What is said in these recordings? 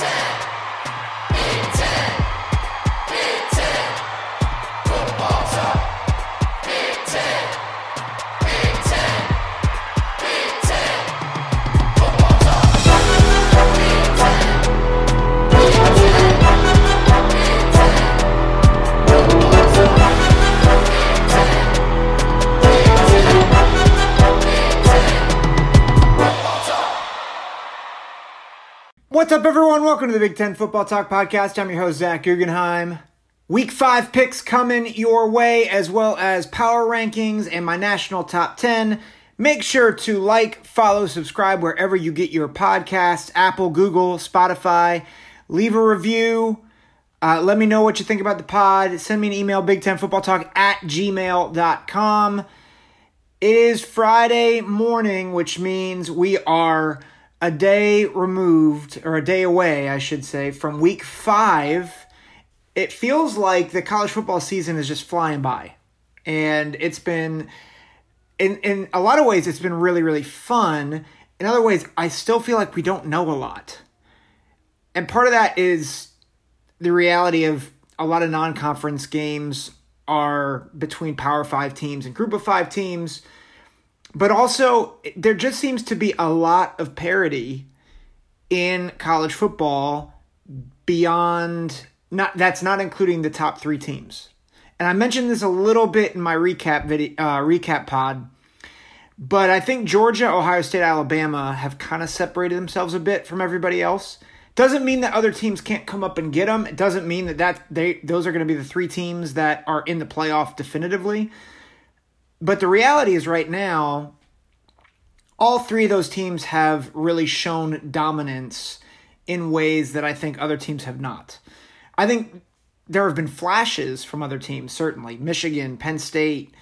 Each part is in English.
Mountain. What's up, everyone? Welcome to the Big Ten Football Talk Podcast. I'm your host, Zach Guggenheim. Week five picks coming your way, as well as power rankings and my national top 10. Make sure to like, follow, subscribe wherever you get your podcasts Apple, Google, Spotify. Leave a review. Uh, let me know what you think about the pod. Send me an email, Big Ten Football Talk at gmail.com. It is Friday morning, which means we are a day removed, or a day away, I should say, from week five. It feels like the college football season is just flying by. And it's been, in, in a lot of ways, it's been really, really fun. In other ways, I still feel like we don't know a lot. And part of that is the reality of a lot of non conference games are between Power Five teams and Group of Five teams but also there just seems to be a lot of parity in college football beyond not that's not including the top three teams. And i mentioned this a little bit in my recap video uh, recap pod but i think georgia ohio state alabama have kind of separated themselves a bit from everybody else. Doesn't mean that other teams can't come up and get them it doesn't mean that, that they those are going to be the three teams that are in the playoff definitively but the reality is, right now, all three of those teams have really shown dominance in ways that I think other teams have not. I think there have been flashes from other teams, certainly Michigan, Penn State.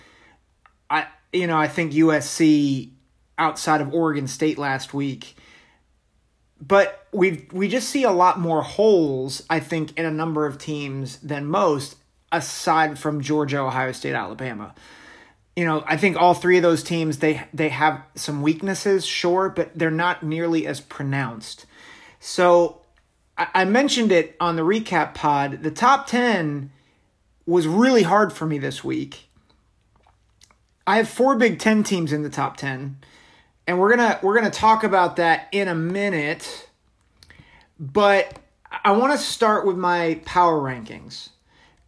I you know I think USC outside of Oregon State last week. But we we just see a lot more holes, I think, in a number of teams than most, aside from Georgia, Ohio State, Alabama you know, I think all three of those teams they they have some weaknesses, sure, but they're not nearly as pronounced. So I, I mentioned it on the recap pod. The top ten was really hard for me this week. I have four Big Ten teams in the top ten, and we're gonna we're gonna talk about that in a minute. But I want to start with my power rankings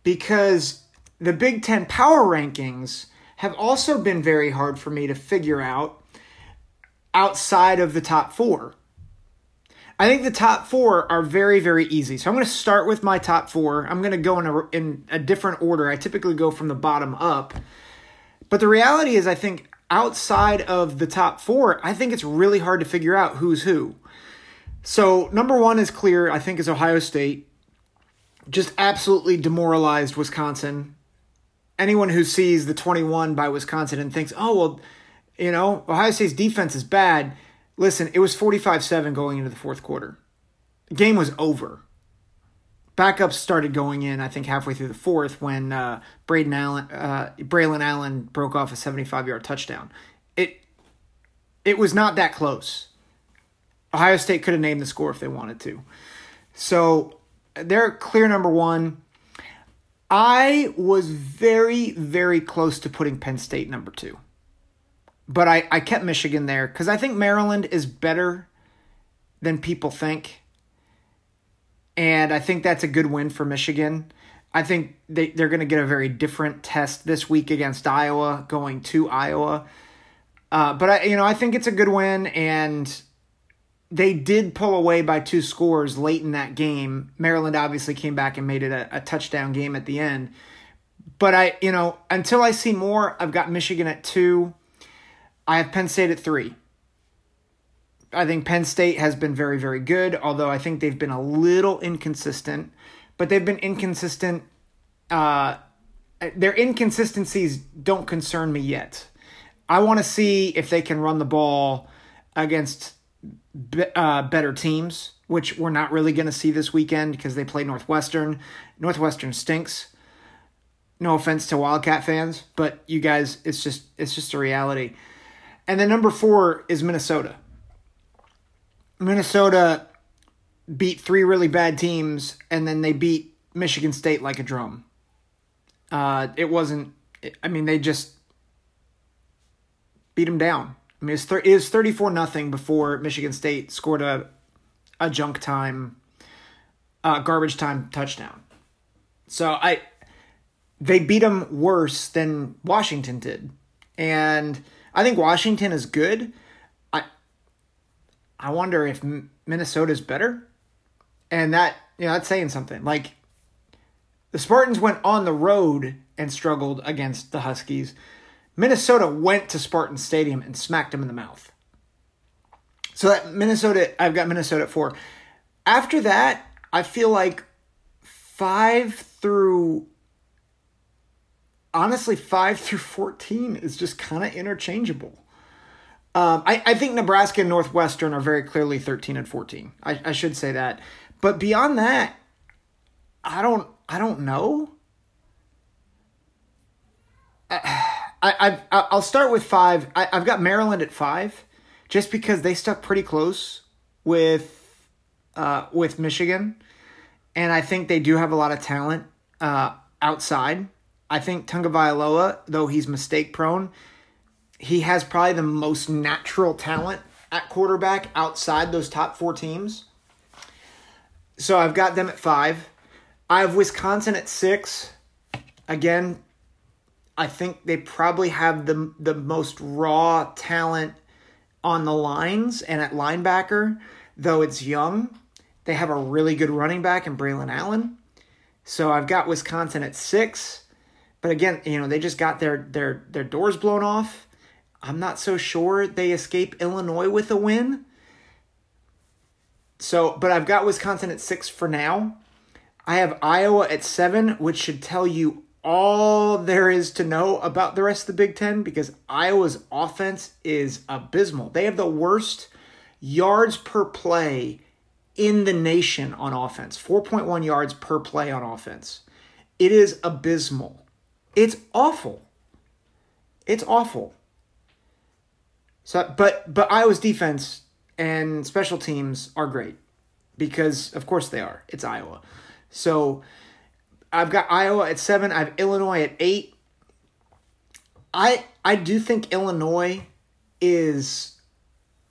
because the Big Ten power rankings have also been very hard for me to figure out outside of the top four. I think the top four are very, very easy. So I'm going to start with my top four. I'm going to go in a, in a different order. I typically go from the bottom up. But the reality is, I think outside of the top four, I think it's really hard to figure out who's who. So number one is clear, I think, is Ohio State. Just absolutely demoralized Wisconsin anyone who sees the 21 by Wisconsin and thinks, oh, well, you know, Ohio State's defense is bad. Listen, it was 45 7 going into the fourth quarter. The game was over. Backups started going in, I think, halfway through the fourth when uh, Braden Allen, uh, Braylon Allen broke off a 75 yard touchdown. It, it was not that close. Ohio State could have named the score if they wanted to. So they're clear number one. I was very, very close to putting Penn State number two. But I, I kept Michigan there because I think Maryland is better than people think. And I think that's a good win for Michigan. I think they, they're going to get a very different test this week against Iowa, going to Iowa. Uh, but I, you know, I think it's a good win, and they did pull away by two scores late in that game. Maryland obviously came back and made it a, a, touchdown game at the end. But I, you know, until I see more, I've got Michigan at two. I have Penn State at three. I think Penn State has been very, very good, although I think they've been a little inconsistent. But they've been inconsistent. Uh, their inconsistencies don't concern me yet. I want to see if they can run the ball against be, uh, better teams, which we're not really going to see this weekend because they play Northwestern. Northwestern stinks. No offense to Wildcat fans, but you guys, it's just it's just a reality. And then number four is Minnesota. Minnesota beat three really bad teams, and then they beat Michigan State like a drum. Uh, it wasn't. I mean, they just beat them down. I mean, it's thir- it was thirty four nothing before Michigan State scored a a junk time, uh, garbage time touchdown. So I, they beat them worse than Washington did, and I think Washington is good. I, I wonder if Minnesota is better, and that you know that's saying something. Like the Spartans went on the road and struggled against the Huskies. Minnesota went to Spartan Stadium and smacked him in the mouth. So that Minnesota, I've got Minnesota at four. After that, I feel like five through honestly five through fourteen is just kind of interchangeable. Um, I, I think Nebraska and Northwestern are very clearly thirteen and fourteen. I, I should say that, but beyond that, I don't I don't know. I, I, I'll start with five. I, I've got Maryland at five, just because they stuck pretty close with uh, with Michigan, and I think they do have a lot of talent uh, outside. I think Tagovailoa, though he's mistake prone, he has probably the most natural talent at quarterback outside those top four teams. So I've got them at five. I have Wisconsin at six. Again, I think they probably have the the most raw talent on the lines and at linebacker, though it's young. They have a really good running back in Braylon Allen. So I've got Wisconsin at six. But again, you know, they just got their their their doors blown off. I'm not so sure they escape Illinois with a win. So, but I've got Wisconsin at six for now. I have Iowa at seven, which should tell you all there is to know about the rest of the Big Ten because Iowa's offense is abysmal. They have the worst yards per play in the nation on offense 4.1 yards per play on offense. It is abysmal. It's awful. It's awful. So, but but Iowa's defense and special teams are great because of course they are. It's Iowa. So I've got Iowa at seven. I have Illinois at eight. I I do think Illinois is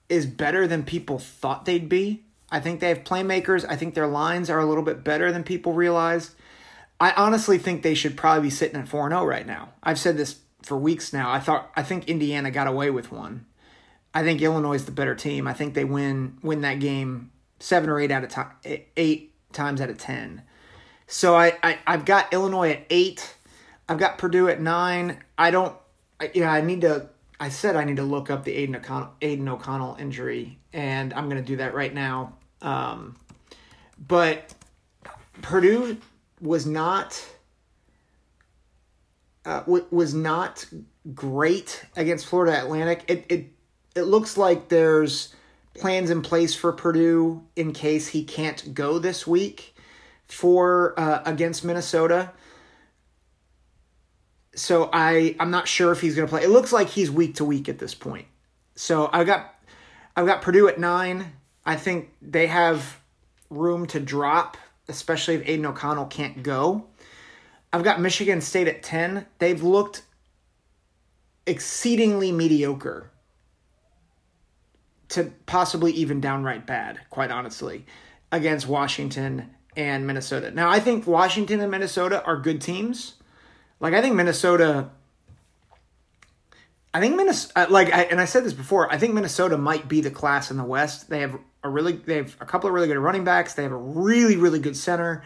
is better than people thought they'd be. I think they have playmakers. I think their lines are a little bit better than people realized. I honestly think they should probably be sitting at 4 0 right now. I've said this for weeks now. I thought I think Indiana got away with one. I think Illinois is the better team. I think they win win that game 7 or 8 out of time 8 times out of 10. So I, I I've got Illinois at eight. I've got Purdue at nine. I don't. I, yeah, I need to. I said I need to look up the Aidan O'Connell, Aidan O'Connell injury, and I'm going to do that right now. Um, but Purdue was not uh, w- was not great against Florida Atlantic. It it it looks like there's plans in place for Purdue in case he can't go this week for uh, against Minnesota. So I I'm not sure if he's going to play. It looks like he's week to week at this point. So I've got I've got Purdue at nine. I think they have room to drop, especially if Aidan O'Connell can't go. I've got Michigan State at ten. They've looked exceedingly mediocre to possibly even downright bad, quite honestly, against Washington and Minnesota. Now, I think Washington and Minnesota are good teams. Like, I think Minnesota. I think Minnesota, uh, like, I, and I said this before. I think Minnesota might be the class in the West. They have a really, they have a couple of really good running backs. They have a really, really good center.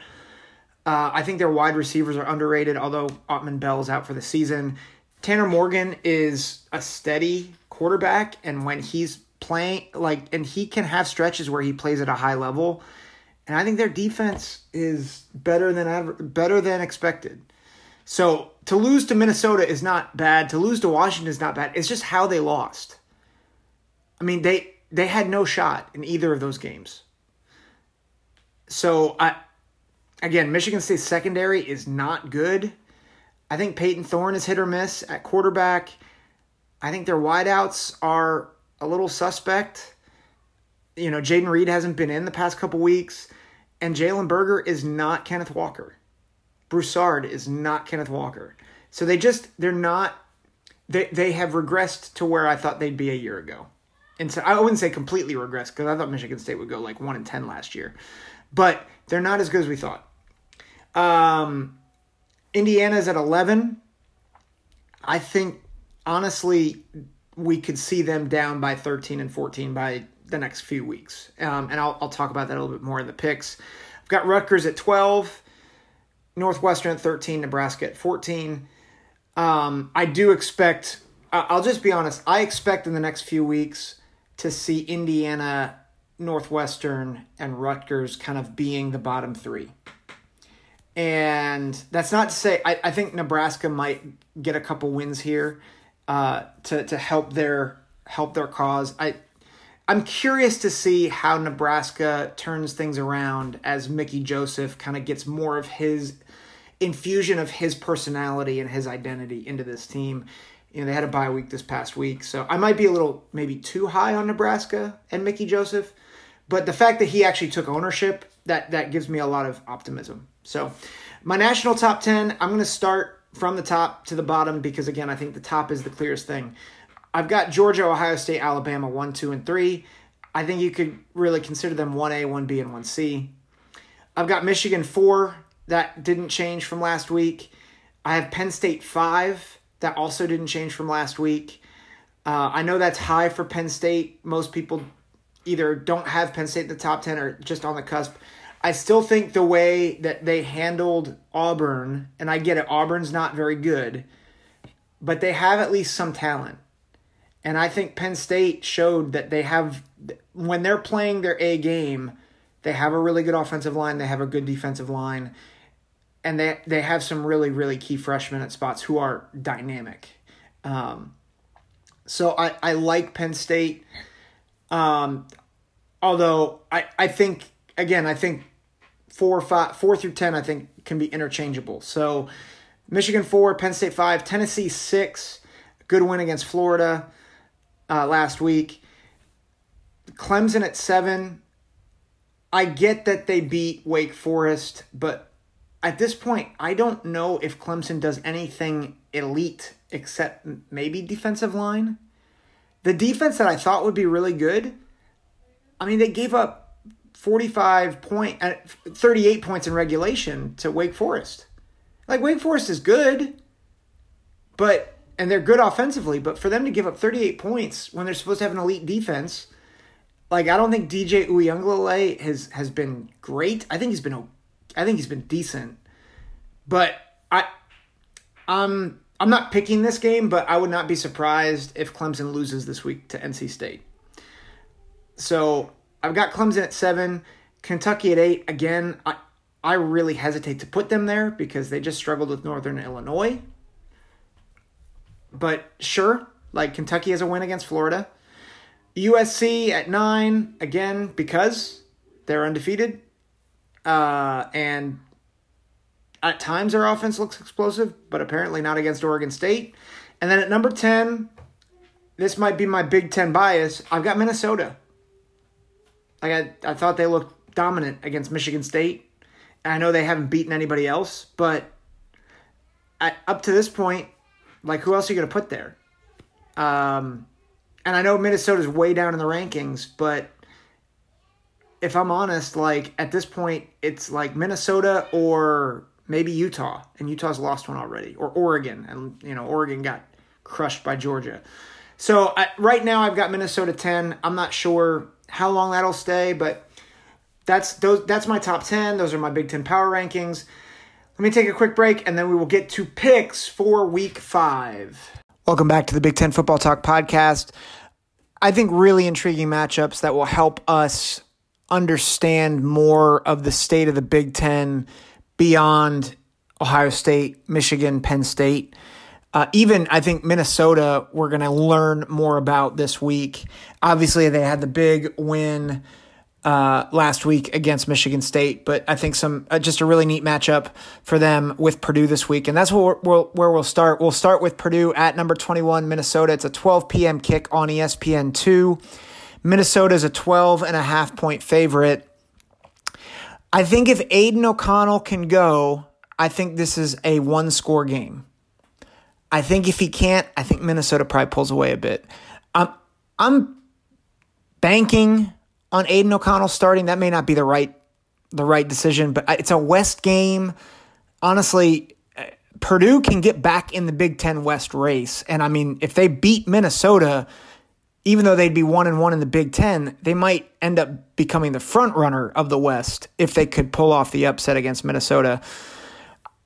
Uh, I think their wide receivers are underrated, although Autman-Bell is out for the season. Tanner Morgan is a steady quarterback, and when he's playing, like, and he can have stretches where he plays at a high level and I think their defense is better than ever, better than expected. So to lose to Minnesota is not bad. To lose to Washington is not bad. It's just how they lost. I mean, they they had no shot in either of those games. So I again, Michigan State's secondary is not good. I think Payton Thorne is hit or miss at quarterback. I think their wideouts are a little suspect you know, Jayden Reed hasn't been in the past couple weeks, and Jalen Berger is not Kenneth Walker. Broussard is not Kenneth Walker. So they just they're not they they have regressed to where I thought they'd be a year ago. And so I wouldn't say completely regressed because I thought Michigan State would go like one and ten last year, but they're not as good as we thought. Um, Indiana's at eleven. I think honestly we could see them down by thirteen and fourteen by the next few weeks, um, and I'll I'll talk about that a little bit more in the picks. I've got Rutgers at twelve. Northwestern at 13, Nebraska at 14. Um, I do expect, I'll just be honest, I expect in the next few weeks to see Indiana, Northwestern, and Rutgers kind of being the bottom three. And that's not to say, I, I think Nebraska might get a couple wins here uh, to, to help their help their cause. I I'm curious to see how Nebraska turns things around as Mickey Joseph kind of gets more of his infusion of his personality and his identity into this team. You know, they had a bye week this past week, so I might be a little maybe too high on Nebraska and Mickey Joseph, but the fact that he actually took ownership that that gives me a lot of optimism. So, my national top 10, I'm going to start from the top to the bottom because again, I think the top is the clearest thing. I've got Georgia, Ohio State, Alabama 1, 2 and 3. I think you could really consider them 1A, 1B and 1C. I've got Michigan 4, that didn't change from last week. I have Penn State 5. That also didn't change from last week. Uh, I know that's high for Penn State. Most people either don't have Penn State in the top 10 or just on the cusp. I still think the way that they handled Auburn, and I get it, Auburn's not very good, but they have at least some talent. And I think Penn State showed that they have, when they're playing their A game, they have a really good offensive line, they have a good defensive line and they they have some really really key freshmen at spots who are dynamic. Um, so I I like Penn State. Um, although I I think again I think four five four through ten I think can be interchangeable. So Michigan four, Penn State five, Tennessee six. Good win against Florida uh, last week. Clemson at seven. I get that they beat Wake Forest, but at this point, I don't know if Clemson does anything elite except maybe defensive line. The defense that I thought would be really good, I mean, they gave up 45 point, uh, 38 points in regulation to Wake Forest. Like, Wake Forest is good, but, and they're good offensively, but for them to give up 38 points when they're supposed to have an elite defense, like, I don't think DJ Uiagalelei has, has been great. I think he's been I think he's been decent, but I, um, I'm not picking this game, but I would not be surprised if Clemson loses this week to NC State. So I've got Clemson at seven, Kentucky at eight. Again, I I really hesitate to put them there because they just struggled with Northern Illinois. But sure, like Kentucky has a win against Florida. USC at nine, again, because they're undefeated. Uh, and at times their offense looks explosive, but apparently not against Oregon State. And then at number 10, this might be my Big Ten bias. I've got Minnesota. Like I, I thought they looked dominant against Michigan State. And I know they haven't beaten anybody else, but up to this point, like who else are you going to put there? Um, and I know Minnesota's way down in the rankings, but if I'm honest, like at this point, it's like Minnesota or maybe Utah, and Utah's lost one already, or Oregon, and you know Oregon got crushed by Georgia. So I, right now, I've got Minnesota ten. I'm not sure how long that'll stay, but that's those. That's my top ten. Those are my Big Ten power rankings. Let me take a quick break, and then we will get to picks for Week Five. Welcome back to the Big Ten Football Talk podcast. I think really intriguing matchups that will help us understand more of the state of the Big Ten beyond Ohio State, Michigan, Penn State. Uh, even I think Minnesota, we're going to learn more about this week. Obviously, they had the big win uh, last week against Michigan State, but I think some uh, just a really neat matchup for them with Purdue this week, and that's where we'll, where we'll start. We'll start with Purdue at number twenty one, Minnesota. It's a twelve p.m. kick on ESPN two. Minnesota is a 12 and a half point favorite. I think if Aidan O'Connell can go, I think this is a one score game. I think if he can't, I think Minnesota probably pulls away a bit. I'm, I'm banking on Aidan O'Connell starting. That may not be the right the right decision, but it's a West game. Honestly, uh, Purdue can get back in the Big Ten West race. And I mean, if they beat Minnesota, even though they'd be one and one in the Big Ten, they might end up becoming the front runner of the West if they could pull off the upset against Minnesota.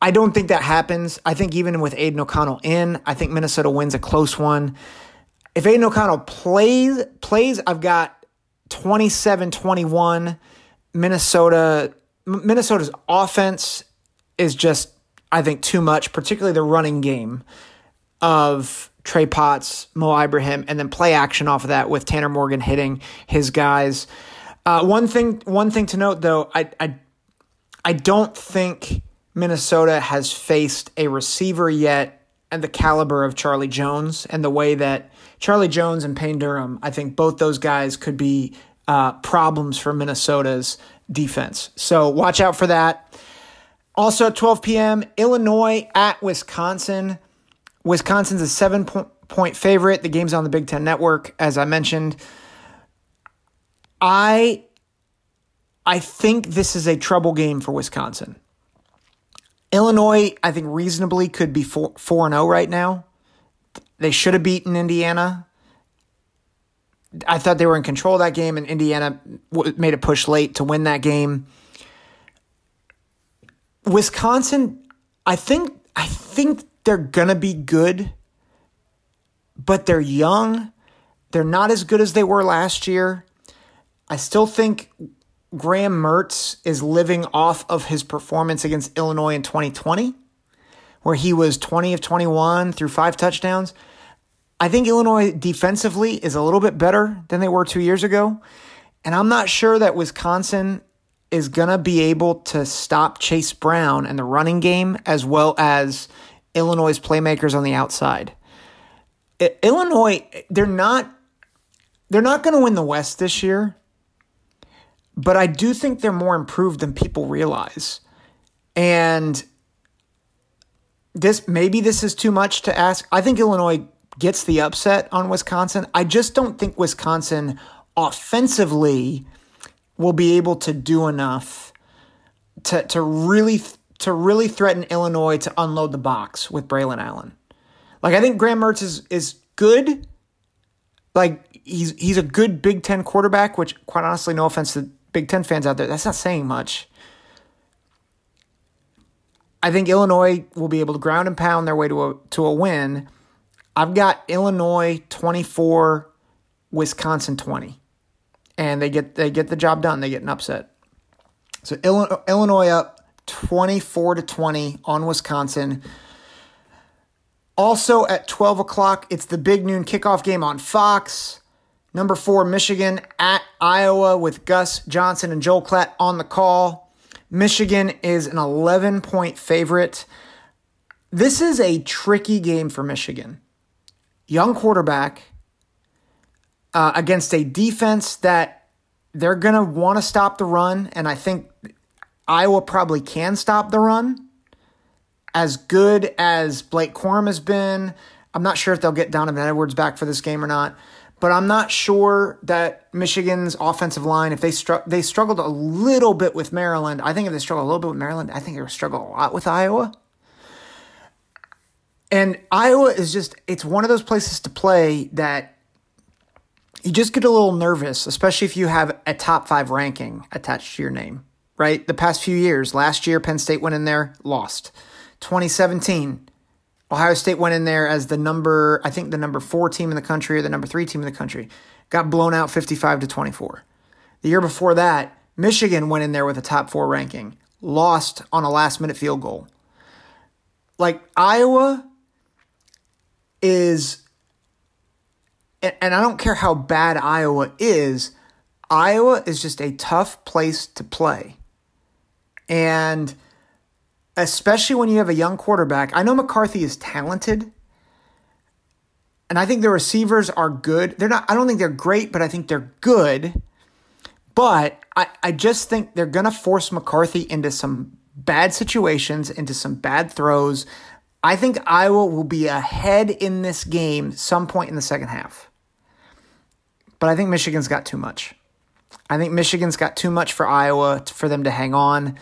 I don't think that happens. I think even with Aidan O'Connell in, I think Minnesota wins a close one. If Aiden O'Connell plays, plays, I've got 27-21. Minnesota Minnesota's offense is just I think, too much, particularly the running game of Trey Potts, Mo Ibrahim, and then play action off of that with Tanner Morgan hitting his guys. Uh, one thing, one thing to note though, I, I, I don't think Minnesota has faced a receiver yet and the caliber of Charlie Jones and the way that Charlie Jones and Payne Durham, I think both those guys could be uh, problems for Minnesota's defense. So watch out for that. Also at 12 p.m., Illinois at Wisconsin. Wisconsin's a seven point favorite. The game's on the Big Ten Network, as I mentioned. I I think this is a trouble game for Wisconsin. Illinois, I think reasonably could be 4 4 0 right now. They should have beaten Indiana. I thought they were in control of that game, and Indiana made a push late to win that game. Wisconsin, I think I think they're gonna be good, but they're young. They're not as good as they were last year. I still think Graham Mertz is living off of his performance against Illinois in 2020, where he was 20 of 21 through five touchdowns. I think Illinois defensively is a little bit better than they were two years ago. And I'm not sure that Wisconsin is going to be able to stop Chase Brown and the running game as well as Illinois' playmakers on the outside. Illinois, they're not they're not going to win the West this year, but I do think they're more improved than people realize. And this maybe this is too much to ask. I think Illinois gets the upset on Wisconsin. I just don't think Wisconsin offensively will be able to do enough to to really to really threaten Illinois to unload the box with Braylon Allen. Like I think Graham Mertz is is good. Like he's he's a good Big Ten quarterback, which quite honestly, no offense to Big Ten fans out there, that's not saying much. I think Illinois will be able to ground and pound their way to a to a win. I've got Illinois 24, Wisconsin 20 and they get they get the job done. They get an upset. So Illinois up 24 to 20 on Wisconsin. Also at 12 o'clock, it's the big noon kickoff game on Fox. Number four, Michigan at Iowa with Gus Johnson and Joel Klatt on the call. Michigan is an 11 point favorite. This is a tricky game for Michigan. Young quarterback, uh, against a defense that they're going to want to stop the run. And I think Iowa probably can stop the run. As good as Blake Corum has been, I'm not sure if they'll get Donovan Edwards back for this game or not. But I'm not sure that Michigan's offensive line, if they str- they struggled a little bit with Maryland, I think if they struggle a little bit with Maryland, I think they'll struggle a lot with Iowa. And Iowa is just, it's one of those places to play that you just get a little nervous, especially if you have a top five ranking attached to your name, right? The past few years, last year, Penn State went in there, lost. 2017, Ohio State went in there as the number, I think the number four team in the country or the number three team in the country, got blown out 55 to 24. The year before that, Michigan went in there with a top four ranking, lost on a last minute field goal. Like Iowa is and I don't care how bad Iowa is, Iowa is just a tough place to play. And especially when you have a young quarterback, I know McCarthy is talented. and I think the receivers are good. They're not, I don't think they're great, but I think they're good. But I, I just think they're going to force McCarthy into some bad situations, into some bad throws. I think Iowa will be ahead in this game some point in the second half. But I think Michigan's got too much. I think Michigan's got too much for Iowa for them to hang on.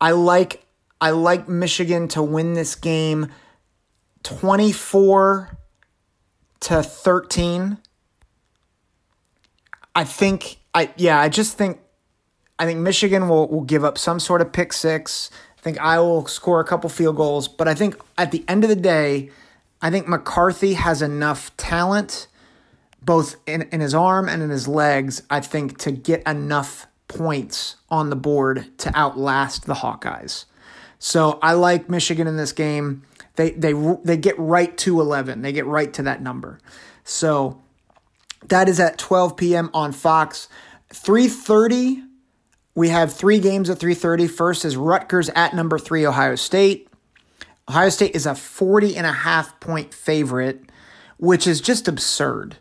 I like I like Michigan to win this game 24 to 13. I think I yeah, I just think I think Michigan will will give up some sort of pick six. I think Iowa will score a couple field goals, but I think at the end of the day, I think McCarthy has enough talent both in, in his arm and in his legs, I think, to get enough points on the board to outlast the Hawkeyes. So I like Michigan in this game. They they they get right to 11. They get right to that number. So that is at 12 p.m. on Fox. 3:30 we have three games at 3:30. First is Rutgers at number 3 Ohio State. Ohio State is a 40 and a half point favorite, which is just absurd.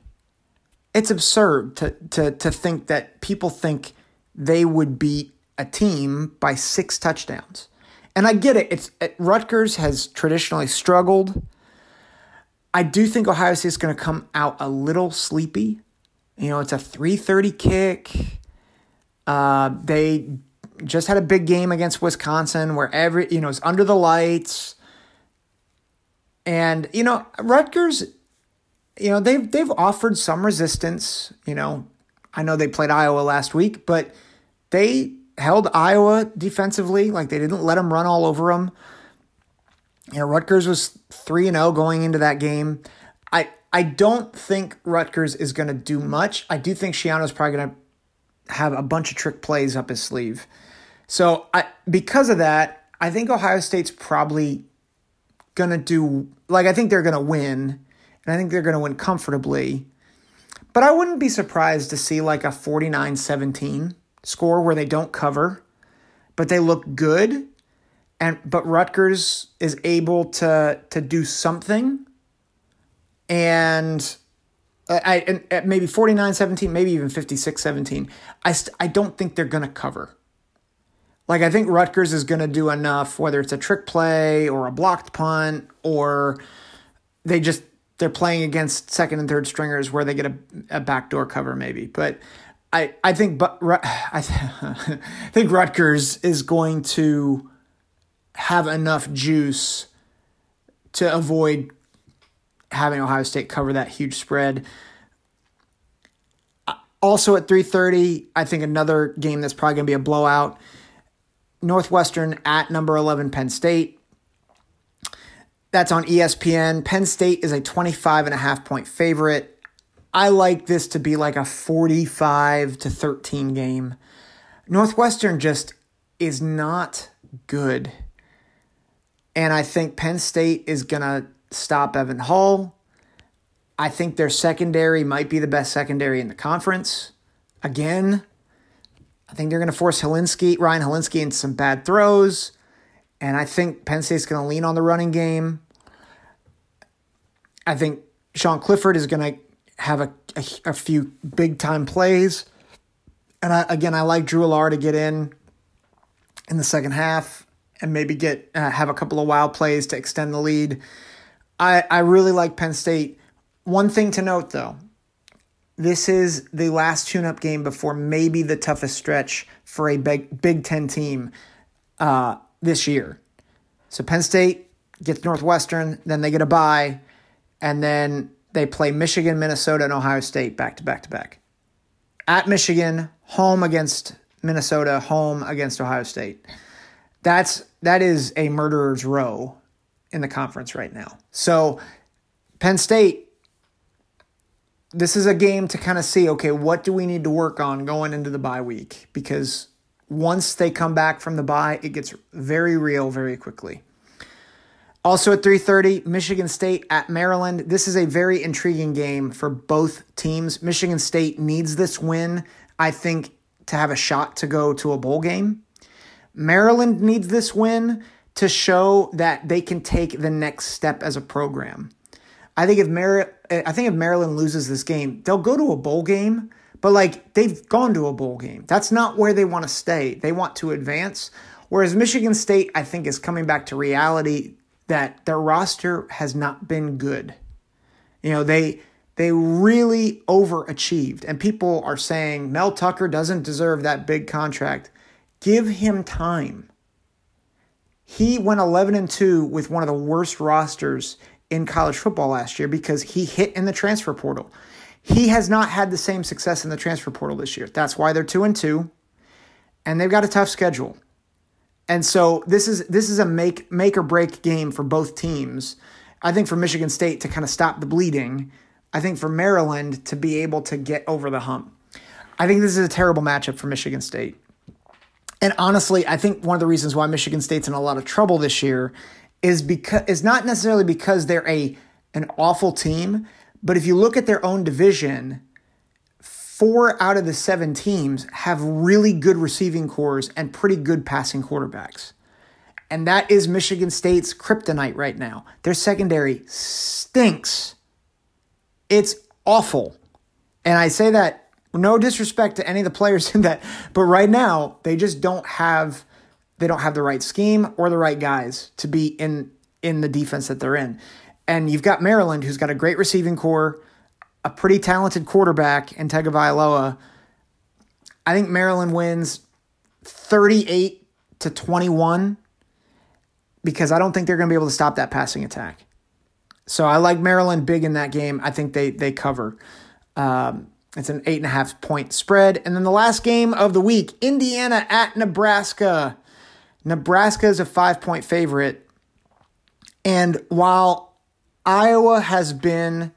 It's absurd to to to think that people think they would beat a team by six touchdowns. And I get it. It's it, Rutgers has traditionally struggled. I do think Ohio State is going to come out a little sleepy. You know, it's a 3:30 kick. Uh, they just had a big game against Wisconsin where every, you know, it's under the lights. And, you know, Rutgers, you know, they've they've offered some resistance, you know. I know they played Iowa last week, but they held Iowa defensively. Like they didn't let them run all over them. You know, Rutgers was 3 0 going into that game. I, I don't think Rutgers is going to do much. I do think Schiano's probably going to have a bunch of trick plays up his sleeve. So I because of that, I think Ohio State's probably to do like I think they're to win and I think they're to win comfortably. But I wouldn't be surprised to see like a 49-17 score where they don't cover, but they look good. And but Rutgers is able to to do something. And I and uh, maybe 49-17, maybe even 56-17. I st- I don't think they're going to cover. Like I think Rutgers is going to do enough whether it's a trick play or a blocked punt or they just they're playing against second and third stringers where they get a, a backdoor cover maybe. But I, I think but I think Rutgers is going to have enough juice to avoid having Ohio State cover that huge spread. Uh, also at 3:30, I think another game that's probably going to be a blowout. Northwestern at number 11 Penn State. That's on ESPN. Penn State is a 25 and a half point favorite. I like this to be like a 45 to 13 game. Northwestern just is not good. And I think Penn State is going to stop Evan Hull. I think their secondary might be the best secondary in the conference. Again, I think they're going to force Hilinski, Ryan Hilinski into some bad throws. And I think Penn State's going to lean on the running game. I think Sean Clifford is going to have a, a, a few big time plays. And I, again, I like Drew Allar to get in in the second half and maybe get uh, have a couple of wild plays to extend the lead. I, I really like Penn State. One thing to note though, this is the last tune-up game before maybe the toughest stretch for a big Big Ten team uh, this year. So Penn State gets Northwestern, then they get a bye, and then they play Michigan, Minnesota, and Ohio State back to back to back. At Michigan, home against Minnesota, home against Ohio State. That's that is a murderer's row in the conference right now. So Penn State this is a game to kind of see okay, what do we need to work on going into the bye week because once they come back from the bye, it gets very real very quickly. Also at 3:30, Michigan State at Maryland. This is a very intriguing game for both teams. Michigan State needs this win, I think, to have a shot to go to a bowl game. Maryland needs this win to show that they can take the next step as a program. I think if Mar- I think if Maryland loses this game, they'll go to a bowl game, but like they've gone to a bowl game. That's not where they want to stay. They want to advance. Whereas Michigan State, I think, is coming back to reality that their roster has not been good. You know, they they really overachieved, and people are saying Mel Tucker doesn't deserve that big contract. Give him time. He went 11 and 2 with one of the worst rosters in college football last year because he hit in the transfer portal. He has not had the same success in the transfer portal this year. That's why they're 2 and 2 and they've got a tough schedule. And so this is this is a make make or break game for both teams. I think for Michigan State to kind of stop the bleeding. I think for Maryland to be able to get over the hump. I think this is a terrible matchup for Michigan State. And honestly, I think one of the reasons why Michigan State's in a lot of trouble this year is because is not necessarily because they're a an awful team, but if you look at their own division, four out of the seven teams have really good receiving cores and pretty good passing quarterbacks. And that is Michigan State's kryptonite right now. Their secondary stinks. It's awful. And I say that no disrespect to any of the players in that, but right now they just don't have they don't have the right scheme or the right guys to be in in the defense that they're in. And you've got Maryland who's got a great receiving corps a pretty talented quarterback in Tagovailoa. I think Maryland wins 38 to 21 because I don't think they're going to be able to stop that passing attack. So I like Maryland big in that game. I think they they cover. Um, it's an eight and a half point spread. And then the last game of the week, Indiana at Nebraska. Nebraska is a five point favorite. And while Iowa has been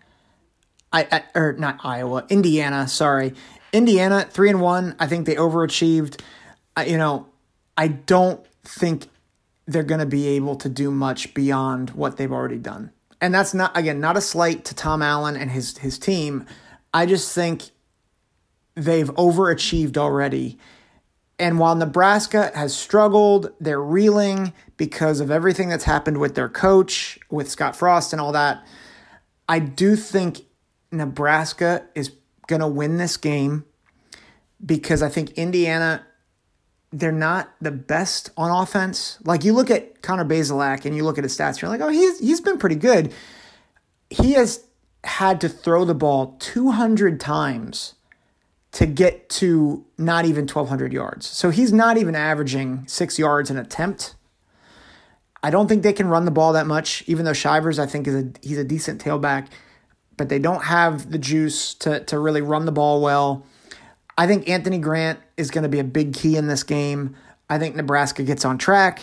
I, I or not Iowa, Indiana. Sorry, Indiana three and one. I think they overachieved. I, you know, I don't think they're going to be able to do much beyond what they've already done. And that's not again not a slight to Tom Allen and his his team. I just think they've overachieved already. And while Nebraska has struggled, they're reeling because of everything that's happened with their coach, with Scott Frost and all that. I do think Nebraska is going to win this game because I think Indiana, they're not the best on offense. Like you look at Connor Bazelak and you look at his stats, you're like, oh, he's, he's been pretty good. He has had to throw the ball 200 times to get to not even 1,200 yards. So he's not even averaging six yards an attempt. I don't think they can run the ball that much, even though Shivers, I think, is a he's a decent tailback but they don't have the juice to, to really run the ball well. I think Anthony Grant is going to be a big key in this game. I think Nebraska gets on track.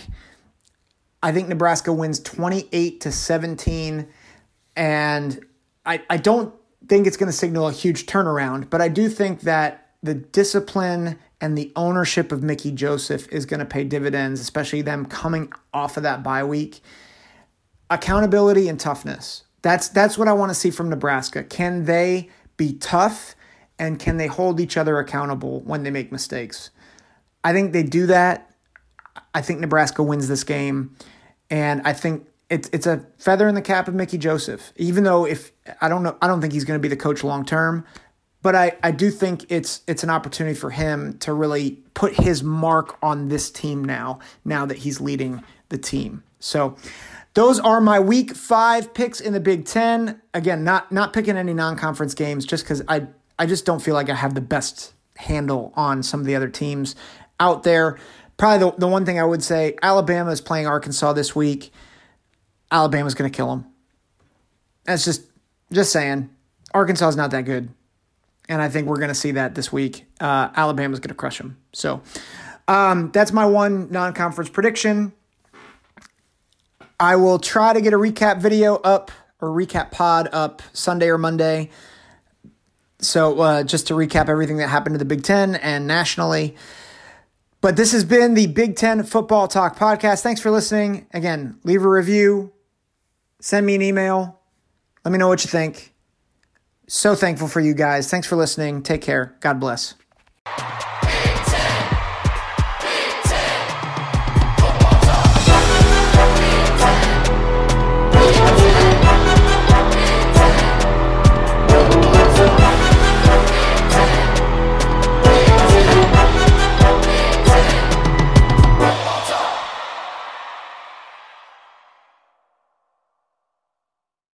I think Nebraska wins 28 to 17. And I, I don't think it's going to signal a huge turnaround, but I do think that the discipline and the ownership of Mickey Joseph is going to pay dividends, especially them coming off of that bye week. Accountability and toughness. That's that's what I want to see from Nebraska. Can they be tough and can they hold each other accountable when they make mistakes? I think they do that. I think Nebraska wins this game and I think it's it's a feather in the cap of Mickey Joseph. Even though if I don't know I don't think he's going to be the coach long term, but I, I do think it's it's an opportunity for him to really put his mark on this team now now that he's leading the team. So those are my week five picks in the Big Ten. Again, not not picking any non-conference games just because I I just don't feel like I have the best handle on some of the other teams out there. Probably the, the one thing I would say, Alabama is playing Arkansas this week. Alabama's going to kill them. That's just just saying. Arkansas is not that good, and I think we're going to see that this week. Uh, Alabama's going to crush them. So um, that's my one non-conference prediction. I will try to get a recap video up or recap pod up Sunday or Monday. So, uh, just to recap everything that happened to the Big Ten and nationally. But this has been the Big Ten Football Talk podcast. Thanks for listening. Again, leave a review, send me an email, let me know what you think. So thankful for you guys. Thanks for listening. Take care. God bless.